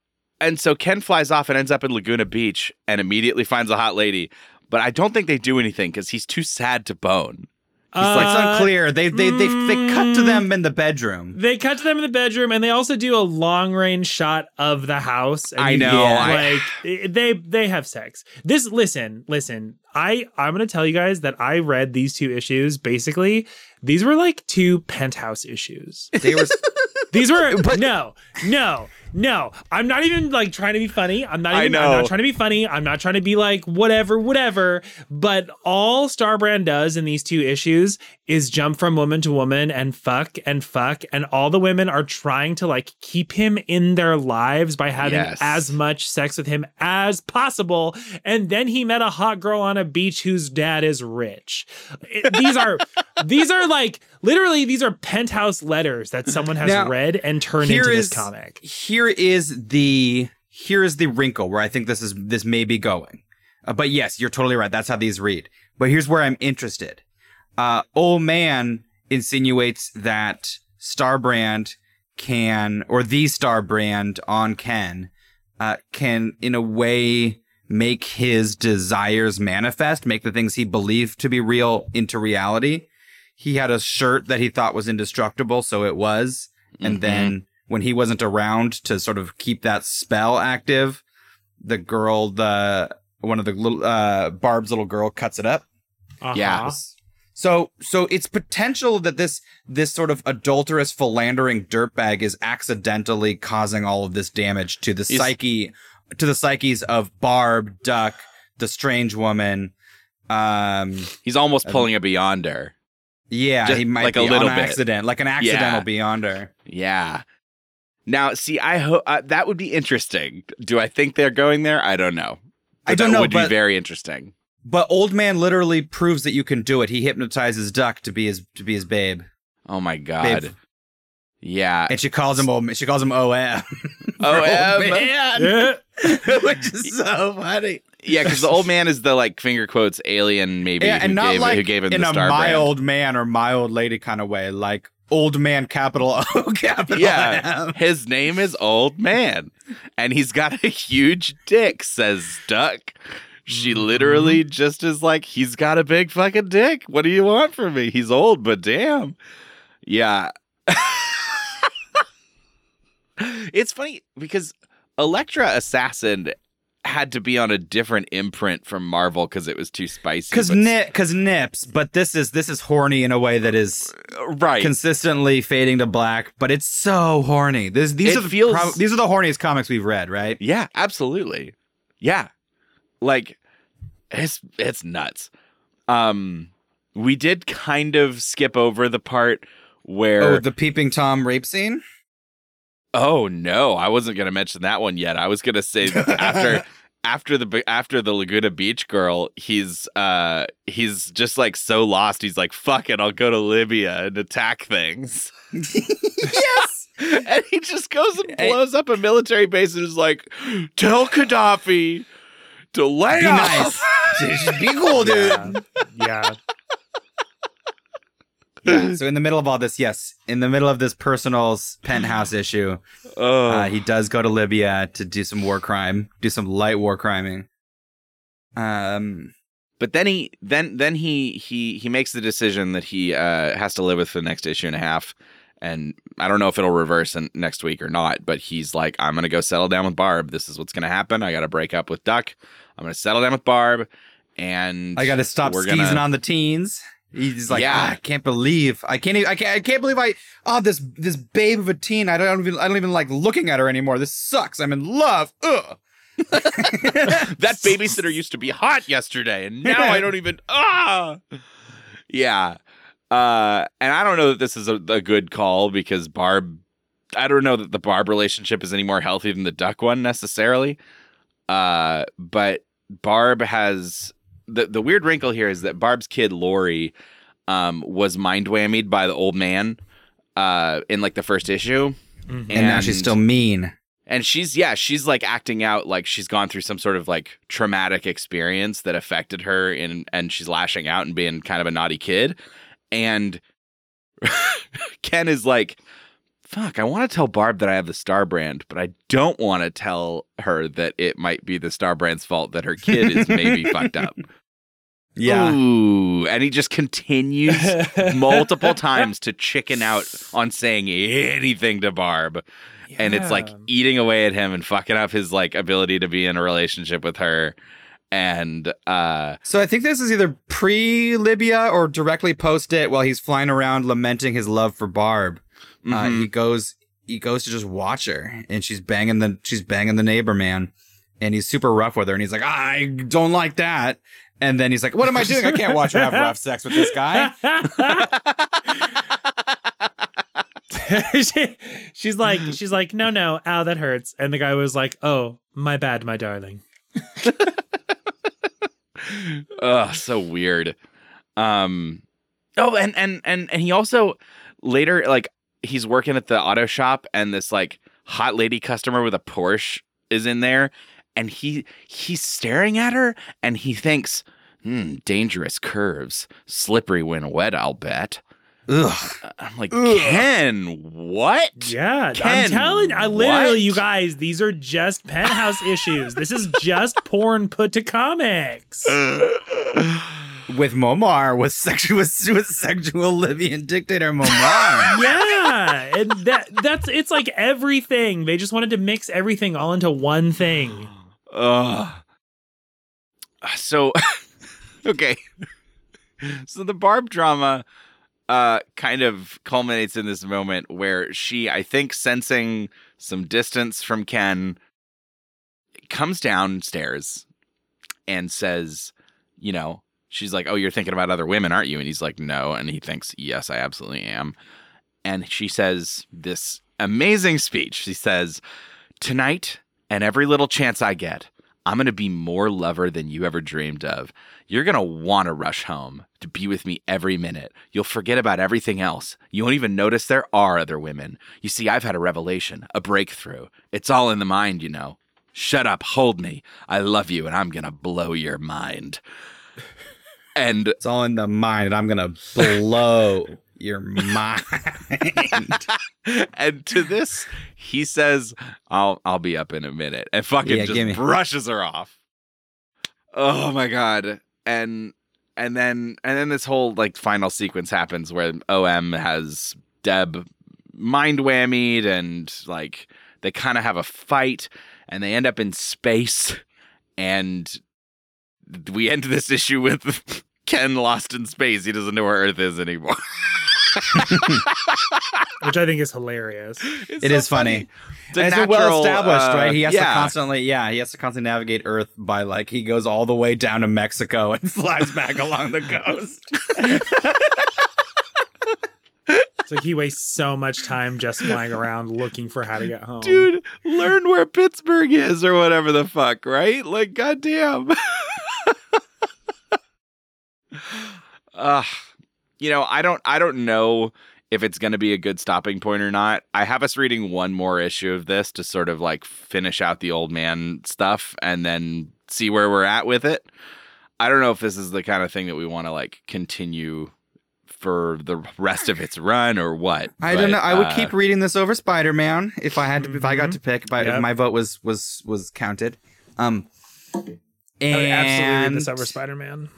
and so Ken flies off and ends up in Laguna Beach and immediately finds a hot lady. But I don't think they do anything because he's too sad to bone. Like, it's Uh, unclear. They they they they cut to mm. them in the bedroom. They cut to them in the bedroom, and they also do a long range shot of the house. and I know, get, I- like they they have sex. This listen, listen. I I'm gonna tell you guys that I read these two issues. Basically, these were like two penthouse issues. They were These were no, no, no. I'm not even like trying to be funny. I'm not. I Even, I'm not trying to be funny. I'm not trying to be like whatever, whatever. But all Starbrand does in these two issues is jump from woman to woman and fuck and fuck, and all the women are trying to like keep him in their lives by having Yes. as much sex with him as possible. And then he met a hot girl on a beach whose dad is rich. It- these are these are like literally these are penthouse letters that someone has Now, read and turned into is- this comic. here is the here is the wrinkle where I think this is this may be going. Uh, but yes, you're totally right. That's how these read. But here's where I'm interested. Uh, old man insinuates that Starbrand can, or the Starbrand on Ken, uh, can in a way make his desires manifest, make the things he believed to be real into reality. He had a shirt that he thought was indestructible, so it was. And Mhm. then when he wasn't around to sort of keep that spell active, the girl, the one of the little uh, Barb's little girl cuts it up. Yeah. So so it's potential that this this sort of adulterous philandering dirtbag is accidentally causing all of this damage to the psyche to the psyches of Barb, Duck, the strange woman. Um He's almost pulling a beyonder. yeah, Just he might like a little on bit. accident, like an accidental Yeah. beyonder. Yeah. Now, see, I hope uh, that would be interesting. Do I think they're going there? I don't know. I don't know. Would be very interesting. But old man literally proves that you can do it. He hypnotizes Duck to be his to be his babe, Oh my god. Babe. Yeah. and she calls him O- she calls him OM. Oh, um, man, Yeah. which is so funny. yeah, because the old man is the like finger quotes alien maybe Yeah, who, and not gave, like who gave him in the a star my brand. old man or my old lady kind of way, like old man capital O capital Yeah, M. his name is Old Man, and he's got a huge dick. Says Duck. She Mm-hmm. literally just is like, he's got a big fucking dick. What do you want from me? He's old, but damn, yeah. it's funny because Elektra Assassin had to be on a different imprint from Marvel because it was too spicy. Because but- nip, because nips, but this is this is horny in a way that is right. consistently fading to black, but it's so horny. This, these It are the feels- prob- these are the horniest comics we've read, right? Yeah, absolutely. Yeah. Like it's it's nuts. Um we did kind of skip over the part where Oh, the peeping tom rape scene. Oh no, I wasn't going to mention that one yet. I was going to say that after after the after the Laguna Beach girl, he's uh he's just like so lost. He's like, "Fuck it, I'll go to Libya and attack things." yes. and he just goes and blows up a military base and is like, "Tell Gaddafi to lay Be off." nice. Just be cool, dude. yeah. Yeah. So in the middle of all this, yes, in the middle of this personal penthouse issue, Oh, uh, he does go to Libya to do some war crime, do some light war criming. Um, but then he then then he he he makes the decision that he uh has to live with for the next issue and a half and i don't know if it'll reverse in, next week or not but he's like i'm gonna go settle down with barb this is what's gonna happen i gotta break up with duck i'm gonna settle down with barb and I got to stop skeezing gonna- on the teens. He's like, Yeah. "Ah, I can't believe, I can't, even, I can't, I can't believe I, oh, this, this babe of a teen. I don't even, I don't even like looking at her anymore. This sucks. I'm in love. Ugh. that babysitter used to be hot yesterday and now i don't even ah yeah uh and i don't know that this is a, a good call because barb i don't know that the barb relationship is any more healthy than the duck one necessarily uh but barb has the the weird wrinkle here is that barb's kid lori um was mind whammied by the old man uh in like the first issue Mhm. And, now she's still mean. and she's yeah she's like acting out like she's gone through some sort of like traumatic experience that affected her in and she's lashing out and being kind of a naughty kid and ken is like fuck i want to tell barb that i have the star brand but i don't want to tell her that it might be the star brand's fault that her kid is maybe fucked up. Yeah. Ooh, and he just continues multiple times to chicken out on saying anything to barb and it's like eating away at him and fucking up his like ability to be in a relationship with her and uh So I think this is either pre Libya or directly post it while he's flying around lamenting his love for Barb. Uh, mhm. he goes he goes to just watch her and she's banging the she's banging the neighbor man and he's super rough with her and he's like I don't like that and then he's like what am I doing I can't watch her have rough sex with this guy she, she's like, she's like, no, no, ow, that hurts. And the guy was like, oh, my bad, my darling. Ugh, so weird. Um Oh, and and and and he also later like he's working at the auto shop and this like hot lady customer with a Porsche is in there and he he's staring at her and he thinks, "Hmm, dangerous curves, slippery when wet, I'll bet." Ugh. Uh, I'm like, Ugh. "Ken, what?" Yeah, I'm Ken, telling I literally, what? you guys, these are just penthouse issues. This is just porn put to comics. with Muammar with sexual with, with sexual Libyan dictator Muammar yeah, and that that's it's like everything. They just wanted to mix everything all into one thing. Ugh. So, okay. So the Barb drama uh kind of culminates in this moment where she, I think, sensing some distance from Ken, comes downstairs and says, you know, she's like, "Oh, you're thinking about other women, aren't you?" And he's like, "No," and he thinks, "Yes, I absolutely am." And she says this amazing speech. She says, "Tonight and every little chance I get, I'm going to be more lover than you ever dreamed of. You're going to want to rush home to be with me every minute. You'll forget about everything else. You won't even notice there are other women. You see, I've had a revelation, a breakthrough. It's all in the mind, you know. Shut up, hold me. I love you, and I'm going to blow your mind. And it's all in the mind and I'm gonna blow your mind and to this, he says, "I'll I'll be up in a minute," and fucking Yeah, just brushes her off. Oh my god! And and then and then this whole like final sequence happens where OM has Deb mind whammied, and like they kind of have a fight, and they end up in space, and we end this issue with Ken lost in space. He doesn't know where Earth is anymore. which I think is hilarious. It's It so is funny. It's a it's natural, well established, uh, right? He has yeah. to constantly, yeah, he has to constantly navigate Earth by like he goes all the way down to Mexico and flies back along the coast. It's like he wastes so much time just flying around looking for how to get home. Dude, learn where Pittsburgh is or whatever the fuck, right? Like, goddamn. uh, you know, I don't I don't know if it's going to be a good stopping point or not. I have us reading one more issue of this to sort of like finish out the old man stuff and then see where we're at with it. I don't know if this is the kind of thing that we want to like continue for the rest of its run or what. I but, don't know. I would uh, keep reading this over Spider Man if I had to. If I got Mhm. to pick, but Yep. if my vote was was was counted. Um, I would absolutely read this over Spider Man.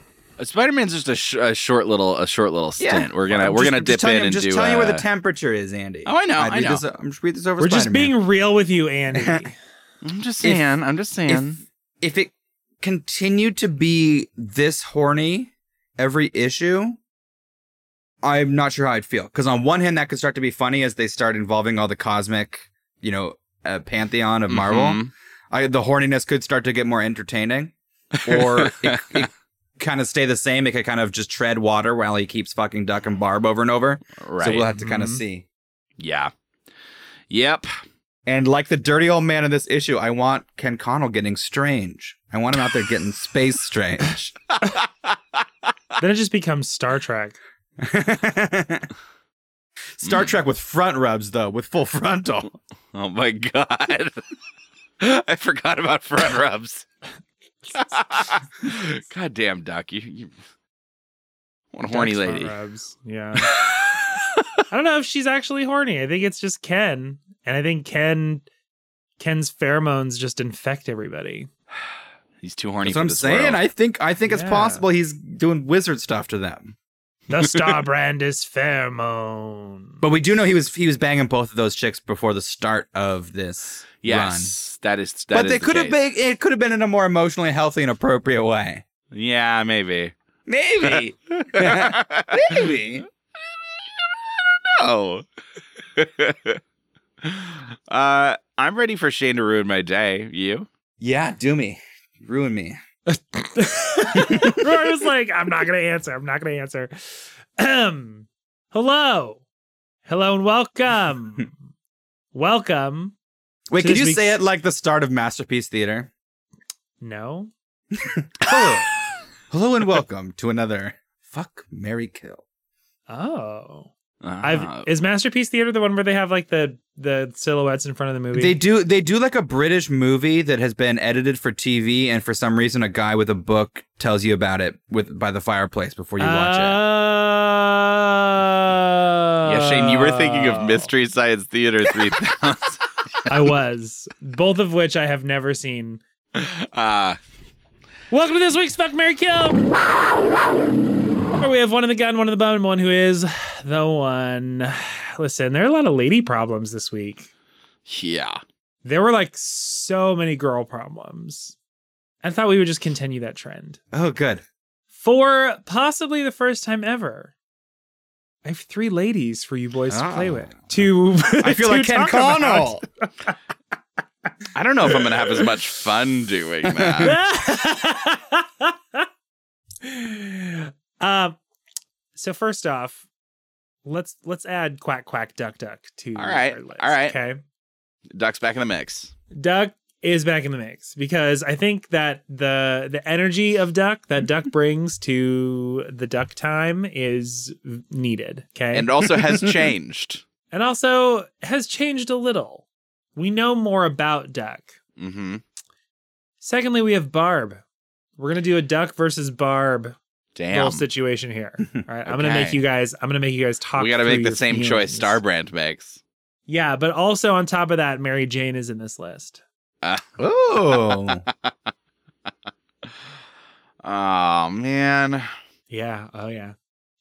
Spider Man's just a, sh- a short little a short little Yeah. stint. We're gonna we're just- gonna dip in you, and I'm just tell telling you where the uh, temperature is, Andy. Oh, I know, I'd i know. This, I'm just read this over. We're just Spider-Man. being real with you, Andy. I'm just if- saying. I'm just saying. if if it continued to be this horny every issue, I'm not sure how I'd feel. Because on one hand, that could start to be funny as they start involving all the cosmic, you know, uh, pantheon of Marvel. Mhm. I, the horniness could start to get more entertaining, or it, it kind of stay the same. It could kind of just tread water while he keeps fucking Duck and Barb over and over. right. So we'll have to kind of Mhm. see. yeah. Yep. And like the dirty old man in this issue, I want Ken Connell getting strange. I want him out there getting space strange. then it just becomes Star Trek. Star Trek with front rubs, though, with full frontal. Oh my god. I forgot about front rubs. god damn, Duck. You, you what a horny Duck's lady. rubs. Yeah. I don't know if she's actually horny. I think it's just Ken. And I think Ken Ken's pheromones just infect everybody. He's too horny That's for what I'm this saying. world. I think I think it's possible he's doing wizard stuff to them. The star brand is pheromone. But we do know he was he was banging both of those chicks before the start of this run. yes, that is that but is they the could have been it could have been in a more emotionally healthy and appropriate way. Yeah, maybe. Maybe. Maybe. No. uh, I'm ready for Shane to ruin my day. You? Yeah, do me. Ruin me. Rory was like, I'm not gonna answer. I'm not gonna answer. Ahem. Hello. Hello and welcome. welcome. Wait, To could you week's- say it like the start of Masterpiece Theater? No. Hello. Hello and welcome to another Fuck Mary Kill. Oh. Uh, I've is Masterpiece Theater the one where they have like the the silhouettes in front of the movie? They do they do like a British movie that has been edited for TV and for some reason a guy with a book tells you about it with by the fireplace before you watch it. Oh. yeah, Shane, you were thinking of Mystery Science Theater 3000. I was. Both of which I have never seen. uh, Welcome to this week's Fuck Mary Kill. Where we have one in the gun, one in the bone, one who is the one. Listen, there are a lot of lady problems this week. yeah. There were like so many girl problems. I thought we would just continue that trend. Oh good. For possibly the first time ever. I have three ladies for you boys to play Ah. with. To I feel to like Ken talk about. Connell. I don't know if I'm going to have as much fun doing that. um so first off let's let's add quack quack duck duck to All right, our list, all right. okay Duck's back in the mix. duck is back in the mix because i think that the the energy of duck that duck brings to the duck time is needed okay And also has changed. and also has changed a little we know more about duck hmm secondly we have barb we're gonna do a duck versus barb Damn. little situation here. All right, I'm gonna make you guys. I'm gonna make you guys talk. We got to make the same choice feelings. Starbrand makes. Yeah, but also on top of that, Mary Jane is in this list. Oh. oh, man. Yeah. Oh yeah.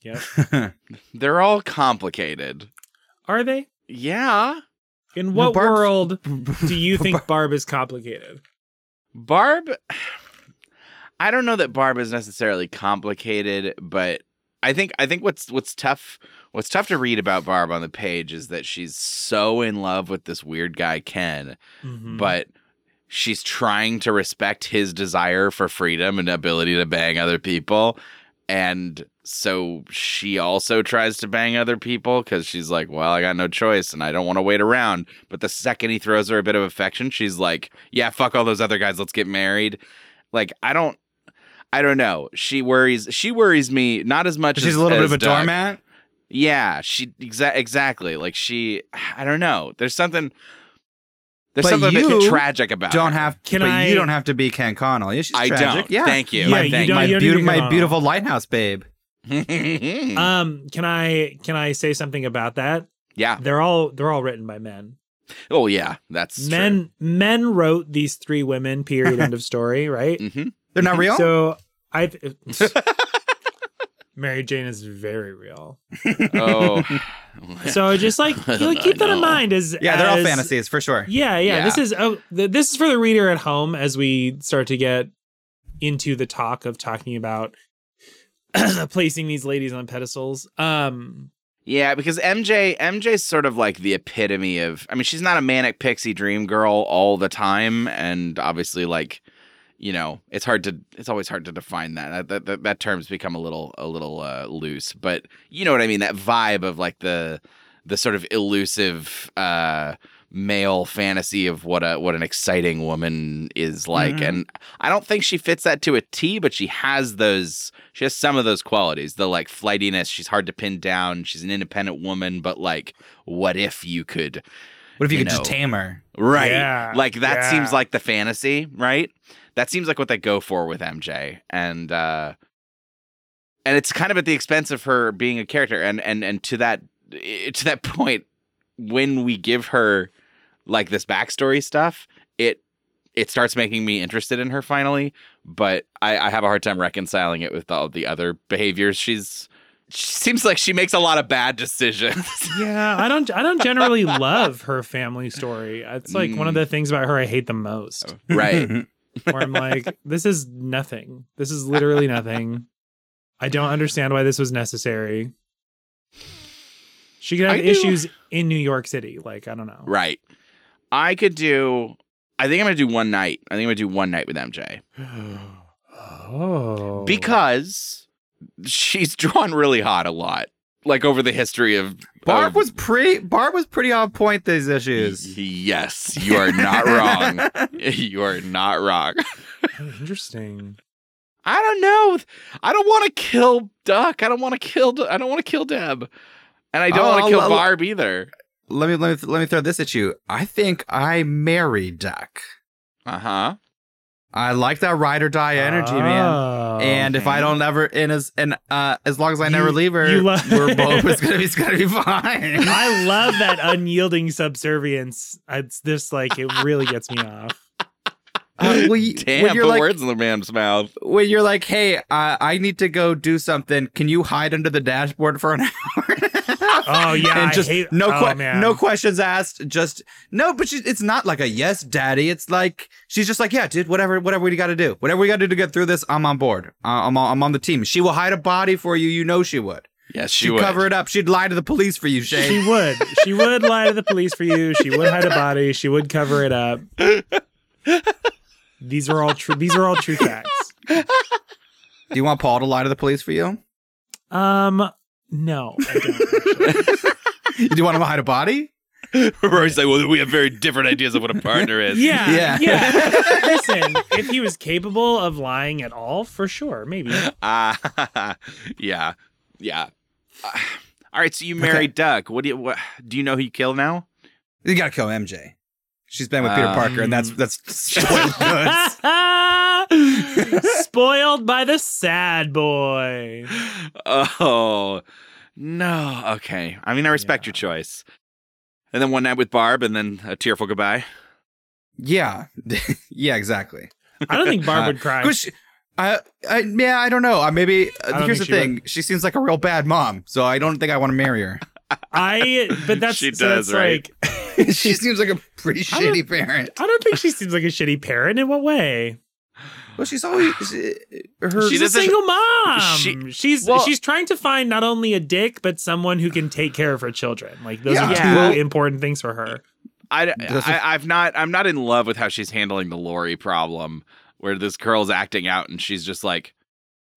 Yep. They're all complicated. Are they? Yeah. In what Barb's- world do you think Barb is complicated? Barb I don't know that Barb is necessarily complicated, but I think I think what's what's tough what's tough to read about Barb on the page is that she's so in love with this weird guy Ken, Mhm. but she's trying to respect his desire for freedom and ability to bang other people. And so she also tries to bang other people because she's like, well, I got no choice and I don't want to wait around. But the second he throws her a bit of affection, she's like, yeah, fuck all those other guys. Let's get married. Like, I don't. I don't know. She worries. She worries me not as much. As she's as, a little bit of a Doug. doormat. Yeah, she exa- exactly. Like she. I don't know. There's something. There's But something a bit you tragic about. Don't her. have. Can but I- you don't have to be Ken Connell. Yeah, she's I tragic. don't. Yeah. Thank you. Yeah, my you Thank don't- my, you don't beautiful, my beautiful lighthouse babe. Um, can I can I say something about that? yeah. They're all they're all written by men. Oh yeah. That's men men wrote these three women. Period. end of story. Right. hmm They're not real. So I. Mary Jane is very real. Oh. So just like you know, keep that in mind as yeah, they're all fantasies for sure. Yeah, yeah. Yeah. This is oh, th- this is for the reader at home as we start to get into the talk of talking about placing these ladies on pedestals. Um, Yeah, because MJ MJ's sort of like the epitome of I mean, she's not a manic pixie dream girl all the time and obviously like you know, it's hard to it's always hard to define that. That that, that term's become a little a little uh, loose, but you know what I mean, that vibe of like the the sort of elusive uh male fantasy of what a what an exciting woman is like Mhm. and I don't think she fits that to a T but she has those she has some of those qualities the like flightiness she's hard to pin down she's an independent woman but like what if you could What if you, you could just tame her? right. Yeah, like that yeah. seems like the fantasy right? That seems like what they go for with MJ and uh and it's kind of at the expense of her being a character. And and and to that to that point when we give her like this backstory stuff it it starts making me interested in her finally. But i i have a hard time reconciling it with all the other behaviors she's she seems like she makes a lot of bad decisions yeah, I don't I don't generally love her family story. It's like one of mm. the things about her I hate the most. right Where I'm like, this is nothing. This is literally nothing. I don't understand why this was necessary. She could have I do- issues in New York City. Like, I don't know. right i could do i think i'm gonna do one night i think i'm gonna do one night with mj Oh. because she's drawn really hot a lot like over the history of Barb of- was pretty. Barb was pretty on point. These issues. yes you are not wrong you are not wrong interesting. I don't know. I don't want to kill Duck. I don't want to kill. I don't want to kill Deb, and I don't Oh, want to kill I'll- Barb either. let me let me let me throw this at you. I think I marry Duck. Uh huh. I like that ride or die energy, man. Oh, And if I don't ever, and as and uh, as long as I never You- leave her, lo- we're both. It's gonna be. It's gonna be fine. I love that unyielding subservience. It's just like it really gets me off. Uh, well, you- Damn, when put you're like, words in the man's mouth. when you're like, hey, uh, I need to go do something. Can you hide under the dashboard for an hour? Oh yeah, and I just hate, no, oh, que- man. no questions asked. Just no, but she, it's not like a yes, daddy. It's like she's just like, yeah, dude, whatever, whatever we got to do, whatever we got to do to get through this, I'm on board. Uh, I'm on, I'm on the team. She will hide a body for you. You know she would. Yes, she She'd would. cover it up. She'd lie to the police for you, Shay. She would. She would lie to the police for you. She would hide a body. She would cover it up. These are all true. These are all true facts. do you want Paul to lie to the police for you? Um, no, I don't. actually. Do you want to hide a body? Rory's like, well, we have very different ideas of what a partner is. Yeah, Yeah. yeah. Listen, if he was capable of lying at all, for sure, maybe. Ah, yeah, yeah. Uh, all right, so you married Duck. What do you? What do you know who you kill now? You got to kill MJ. She's been with Peter Um, Parker, and that's that's spoiled. Spoiled by the sad boy. Oh no. Okay. I mean, I respect Yeah. your choice. And then one night with Barb, and then a tearful goodbye. Yeah, yeah, exactly. I don't think Barb would cry. She- I, I, yeah, I don't know. Uh, maybe uh, don't here's the she thing: she seems like a real bad mom, so I don't think I want to marry her. I, but that's She so does, that's right? she seems like a pretty I shitty parent. I don't think she seems like a shitty parent. In what way? Well, she's always she, uh, her. She's a single mom. she- she's well- she's trying to find not only a dick but someone who can take care of her children. Like those Yeah. are Yeah. two important things for her. I, I I've not I'm not in love with how she's handling the Lori problem, where this girl's acting out and she's just like,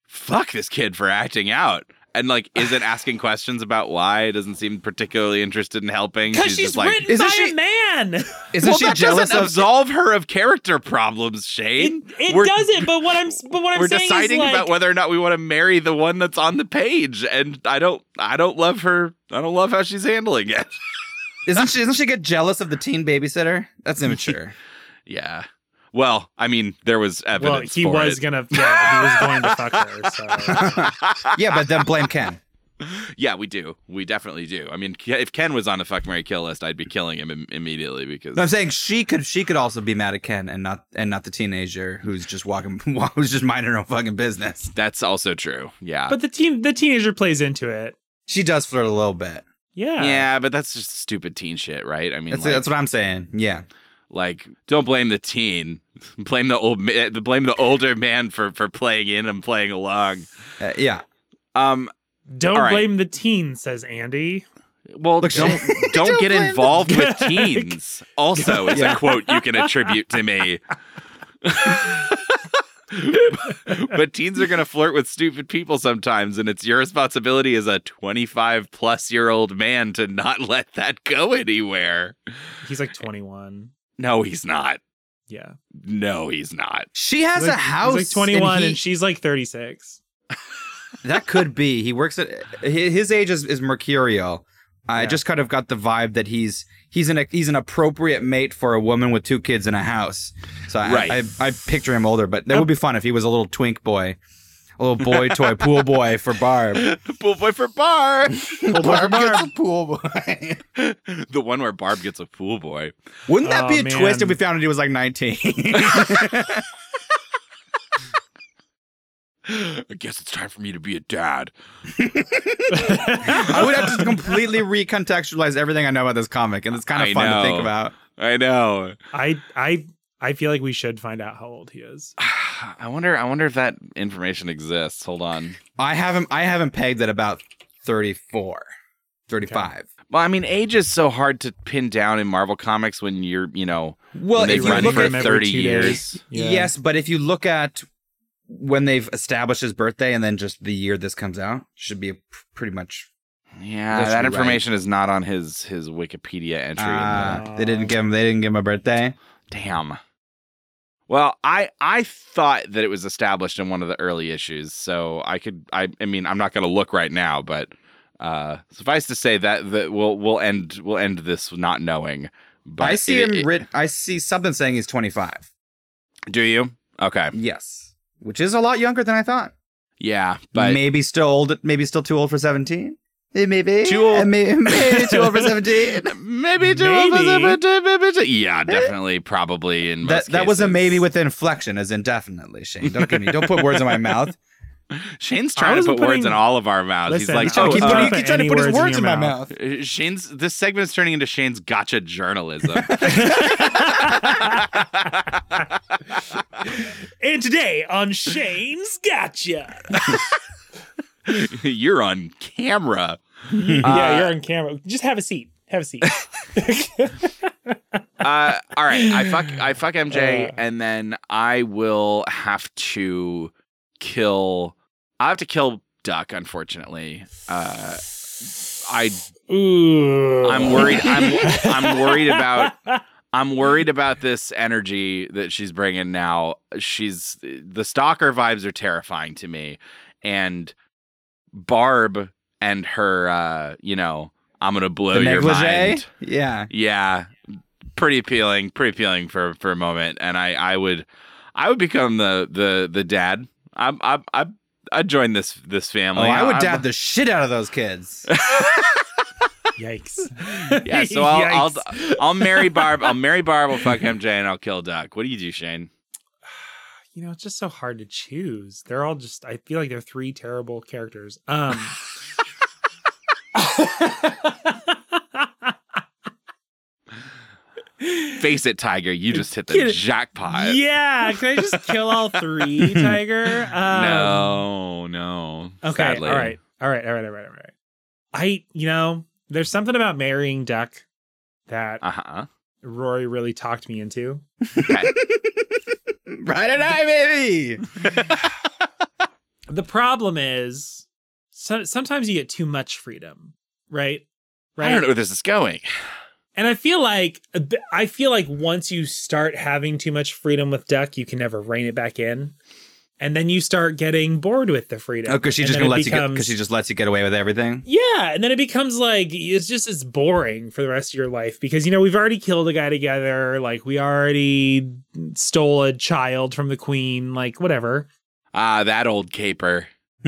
"Fuck this kid for acting out," and like isn't asking questions about why. Doesn't seem particularly interested in helping. Because she's, just like, written Isn't by she- a man. Isn't well, she that jealous doesn't of? absolve her of character problems, Shane. it We're- doesn't. But what I'm but what I'm We're saying deciding is like, about whether or not we want to marry the one that's on the page, and I don't I don't love her. I don't love how she's handling it. Isn't she? Doesn't she get jealous of the teen babysitter? That's immature. Yeah. Well, I mean, there was evidence. well, he for was it. gonna yeah, he was going to fuck her. So yeah, but then blame Ken. Yeah, we do. We definitely do. I mean, if Ken was on a fuck Mary kill list, I'd be killing him Im- immediately because No, I'm saying she could. She could also be mad at Ken and not and not the teenager who's just walking, who's just minding her own fucking business. that's also true. Yeah. but the teen the teenager plays into it. She does flirt a little bit. Yeah. yeah, but that's just stupid teen shit, right? I mean, That's like, that's what I'm saying. Yeah. Like, don't blame the teen. Blame the old ma- blame the older man for for playing in and playing along. Uh, yeah. Um Don't All right. blame the teen, says Andy. well, Look, don't don't- don't don't get blame the- involved with teens. Also, is Yeah. a quote you can attribute to me. but teens are going to flirt with stupid people sometimes, and it's your responsibility as a 25 plus year old man to not let that go anywhere. He's like 21. No, he's not. Yeah. No, he's not. She has like, a house. He's like 21 and, he- she's like 36. that could be. He works at his age is, is mercurial. I Yeah. just kind of got the vibe that he's he's an he's an appropriate mate for a woman with two kids in a house. So I, Right. I, I picture him older, but that would be fun if he was a little twink boy, a little boy toy pool boy for Barb. Pool boy for Barb. Barb gets a pool boy. the one where Barb gets a pool boy. Wouldn't that Oh, be a twist if we found out he was like 19? I guess it's time for me to be a dad. I would have to completely recontextualize everything I know about this comic, and it's kind of I fun to think about. I know. I I I feel like we should find out how old he is. I wonder. I wonder if that information exists. Hold on. I haven't. I have him pegged at about 34, 35. Well, I mean, age is so hard to pin down in Marvel comics when you're, you know, Well, they've run for at every thirty two years. Yeah. yes, but if you look at when they've established his birthday and then just the year this comes out, should be a p- pretty much. Yeah, That should that information is not on his his Wikipedia entry. in Uh, the- they didn't give him. They didn't give him a birthday. Damn. Well, I I thought that it was established in one of the early issues, so I could. I I mean, I'm not going to look right now, but uh, suffice to say that that we'll we'll end we'll end this not knowing. But I see it- him. it- writ- I see something saying he's 25. do you? Okay. Yes, which is a lot younger than I thought. Yeah, but maybe still old. Maybe still too old for 17. Eh, Maybe Too old- Eh, Maybe, maybe too old for 17. maybe two Maybe. maybe yeah, definitely, probably in That most that was a maybe with inflection, as in definitely. Shane, don't give me. Don't put words in my mouth. Shane's trying to wasn't put words in all of our mouths. Listen, He's like, He's trying oh, to keep, uh, putting, put trying to put his words in words in, your my mouth. mouth. uh, Shane's this segment's turning into Shane's gotcha journalism. And today on Shane's Gotcha. You're on camera. yeah, you're on camera. Just have a seat. Have a seat. Uh, all right, I fuck I fuck MJ, Uh. and then I will have to kill. I have to kill Duck. Unfortunately, uh, I Ooh. I'm worried. I'm I'm worried about I'm worried about this energy that she's bringing now. She's the stalker vibes are terrifying to me, and Barb and her, uh, you know, I'm gonna blow The your negligee. mind. Yeah. Yeah, pretty appealing. Pretty appealing for for a moment, and I I would I would become the the the dad. I I I I'd join this this Oh, family. I would I'm- dab the shit out of those kids. Yikes. Yeah, so I'll, I'll Yikes. I'll marry Barb. I'll marry Barb. I'll fuck MJ, and I'll kill Duck. What do you do, Shane? You know, it's just so hard to choose. They're all just I feel like they're three terrible characters. Um face it, Tiger. You just hit the jackpot. yeah, can I just kill all three, Tiger? Um, no, no. Okay, sadly. all right, all right, all right, all right, all right. I, you know, there's something about marrying Duck that Uh huh. Rory really talked me into. Okay. Ride or die, baby. The problem is, so, sometimes you get too much freedom, right? Right. I don't know where this is going. And I feel like I feel like once you start having too much freedom with Duck, you can never rein it back in, and then you start getting bored with the freedom. Oh, because she And just then gonna it let you get because she just lets you get away with everything. Yeah, and then it becomes like it's just it's boring for the rest of your life because you know we've already killed a guy together, like we already stole a child from the queen, like whatever. Ah, that old caper.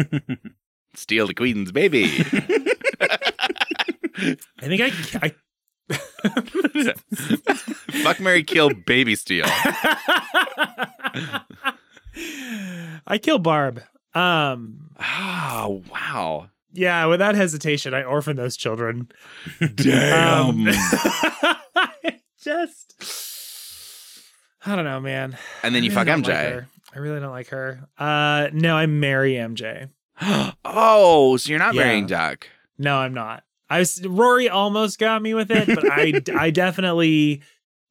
Steal the queen's baby. I think I, I Fuck Mary Kill Baby Steal. I kill Barb. Um, Oh wow. yeah, without hesitation, I orphan those children. Damn. Um, I just, I don't know, man. and then you fuck MJ. like. I really don't like her. Uh, no, I marry MJ. oh, so you're not Yeah. marrying Duck. No, I'm not. I was Rory almost got me with it, but I I definitely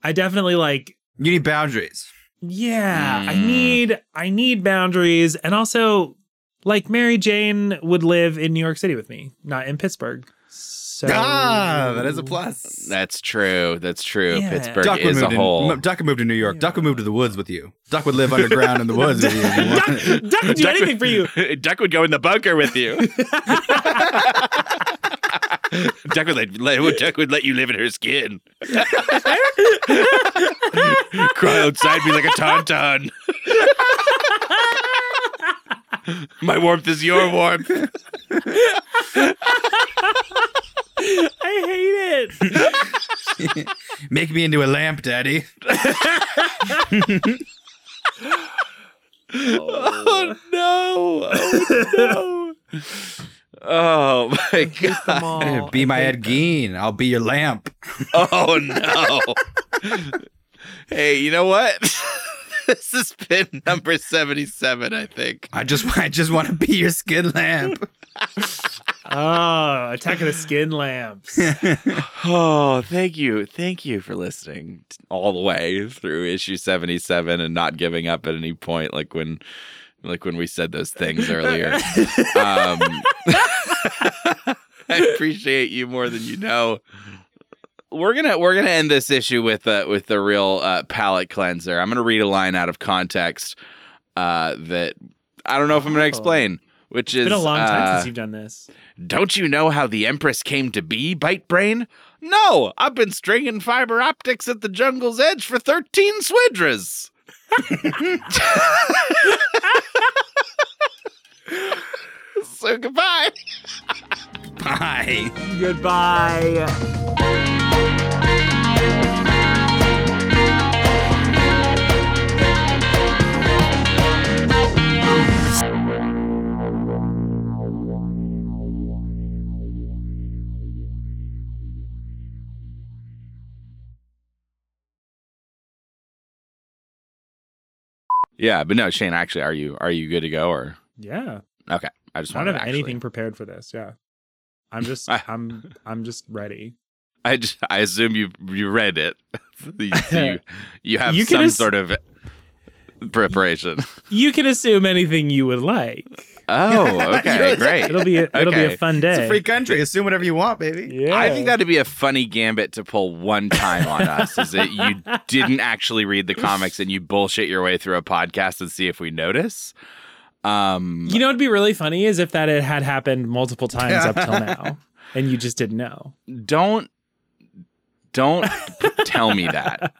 I definitely like You need boundaries. Yeah, I Mm. need I need boundaries and also like Mary Jane would live in New York City with me, not in Pittsburgh. So Ah, that is a plus. That's true. That's true. Yeah. Pittsburgh Duck would is a move to whole. M- Duck would move to New York. Duck would move to the woods with you. Duck would live underground in the woods with you. if you want. Duck, Duck would do Duck anything for you. Duck would go in the bunker with you. Duck would let, let Duck would let you live in her skin. Cry outside me like a tauntaun. My warmth is your warmth. I hate it. Make me into a lamp, Daddy. Oh no! Oh no! Oh my god! be my I Ed Gein. I'll be your lamp. Oh no! hey, you know what? this has been number seventy-seven. I think. I just, I just want to be your skin lamp. Oh, Attack of the Skin Lamps. Oh, thank you, thank you for listening all the way through issue seventy-seven and not giving up at any point, like when, like when we said those things earlier. um, I appreciate you more than you know. We're gonna we're gonna end this issue with uh, with the real uh, palate cleanser. I'm gonna read a line out of context uh, that I don't know if I'm gonna Oh. explain. Which is It's been a long time uh, since you've done this. don't you know how the Empress came to be, Bite Brain? No, I've been stringing fiber optics at the jungle's edge for 13 swidras. so goodbye. Bye. Goodbye. Yeah, but no, Shane. Actually, are you are you good to go or Yeah. okay? I just I don't have actually, anything prepared for this. Yeah. I'm just I- I'm I'm just ready. I just I assume you you read it. you, you you have You can some ass- sort of preparation. You can assume anything you would like. Oh, okay, great. It'll be a, it'll be a fun day. It's a free country. Assume whatever you want, baby. yeah. I think that'd be a funny gambit to pull one time on us. Is that you didn't actually read the comics and you bullshit your way through a podcast and see if we notice. Um, You know what'd be really funny is if that it had happened multiple times up till now and you just didn't know. don't don't tell me that.